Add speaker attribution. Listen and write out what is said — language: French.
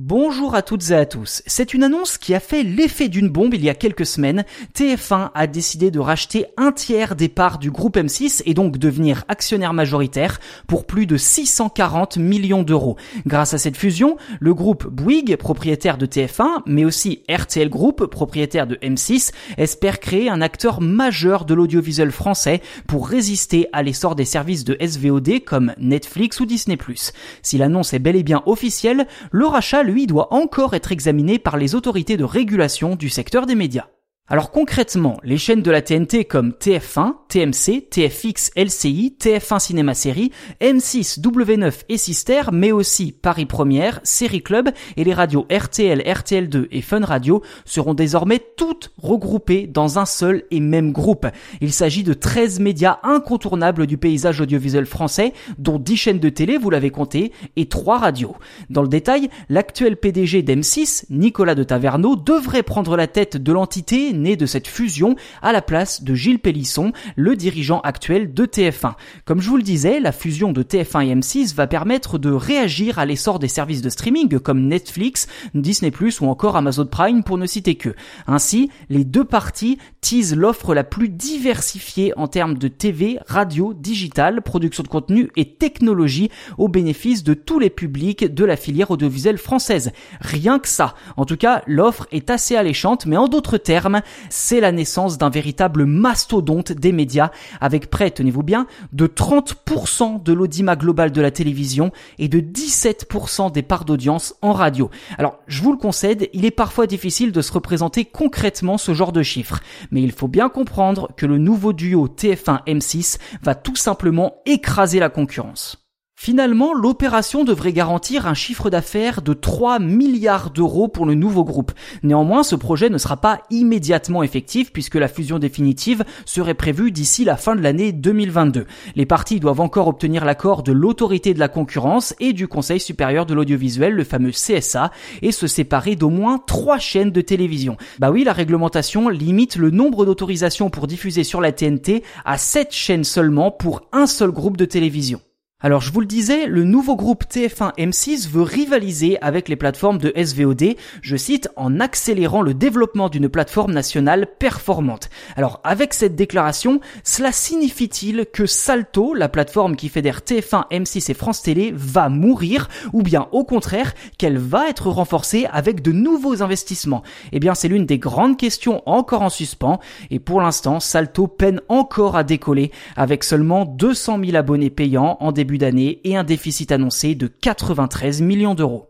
Speaker 1: Bonjour à toutes et à tous. C'est une annonce qui a fait l'effet d'une bombe il y a quelques semaines. TF1 a décidé de racheter un tiers des parts du groupe M6 et donc devenir actionnaire majoritaire pour plus de 640 millions d'euros. Grâce à cette fusion, le groupe Bouygues, propriétaire de TF1, mais aussi RTL Group, propriétaire de M6, espère créer un acteur majeur de l'audiovisuel français pour résister à l'essor des services de SVOD comme Netflix ou Disney+. Si l'annonce est bel et bien officielle, le rachat lui, doit encore être examiné par les autorités de régulation du secteur des médias. Alors concrètement, les chaînes de la TNT comme TF1, TMC, TFX, LCI, TF1 Cinéma Série, M6, W9 et Sister, mais aussi Paris Première, Série Club et les radios RTL, RTL2 et Fun Radio seront désormais toutes regroupées dans un seul et même groupe. Il s'agit de 13 médias incontournables du paysage audiovisuel français, dont 10 chaînes de télé, vous l'avez compté, et 3 radios. Dans le détail, l'actuel PDG d'M6, Nicolas de Taverneau, devrait prendre la tête de l'entité né de cette fusion à la place de Gilles Pélisson, le dirigeant actuel de TF1. Comme je vous le disais, la fusion de TF1 et M6 va permettre de réagir à l'essor des services de streaming comme Netflix, Disney+, ou encore Amazon Prime pour ne citer que. Ainsi, les deux parties teasent l'offre la plus diversifiée en termes de TV, radio, digital, production de contenu et technologie au bénéfice de tous les publics de la filière audiovisuelle française. Rien que ça. En tout cas, l'offre est assez alléchante, mais en d'autres termes, c'est la naissance d'un véritable mastodonte des médias avec près, tenez-vous bien, de 30% de l'audimat global de la télévision et de 17% des parts d'audience en radio. Alors, je vous le concède, il est parfois difficile de se représenter concrètement ce genre de chiffres, mais il faut bien comprendre que le nouveau duo TF1-M6 va tout simplement écraser la concurrence. Finalement, l'opération devrait garantir un chiffre d'affaires de 3 milliards d'euros pour le nouveau groupe. Néanmoins, ce projet ne sera pas immédiatement effectif puisque la fusion définitive serait prévue d'ici la fin de l'année 2022. Les parties doivent encore obtenir l'accord de l'autorité de la concurrence et du Conseil supérieur de l'audiovisuel, le fameux CSA, et se séparer d'au moins trois chaînes de télévision. Bah oui, la réglementation limite le nombre d'autorisations pour diffuser sur la TNT à 7 chaînes seulement pour un seul groupe de télévision. Alors je vous le disais, le nouveau groupe TF1 M6 veut rivaliser avec les plateformes de SVOD, je cite, en accélérant le développement d'une plateforme nationale performante. Alors avec cette déclaration, cela signifie-t-il que Salto, la plateforme qui fédère TF1, M6 et France Télé, va mourir ou bien au contraire qu'elle va être renforcée avec de nouveaux investissements? Eh bien c'est l'une des grandes questions encore en suspens et pour l'instant Salto peine encore à décoller avec seulement 200 000 abonnés payants en début d'année et un déficit annoncé de 93 millions d'euros.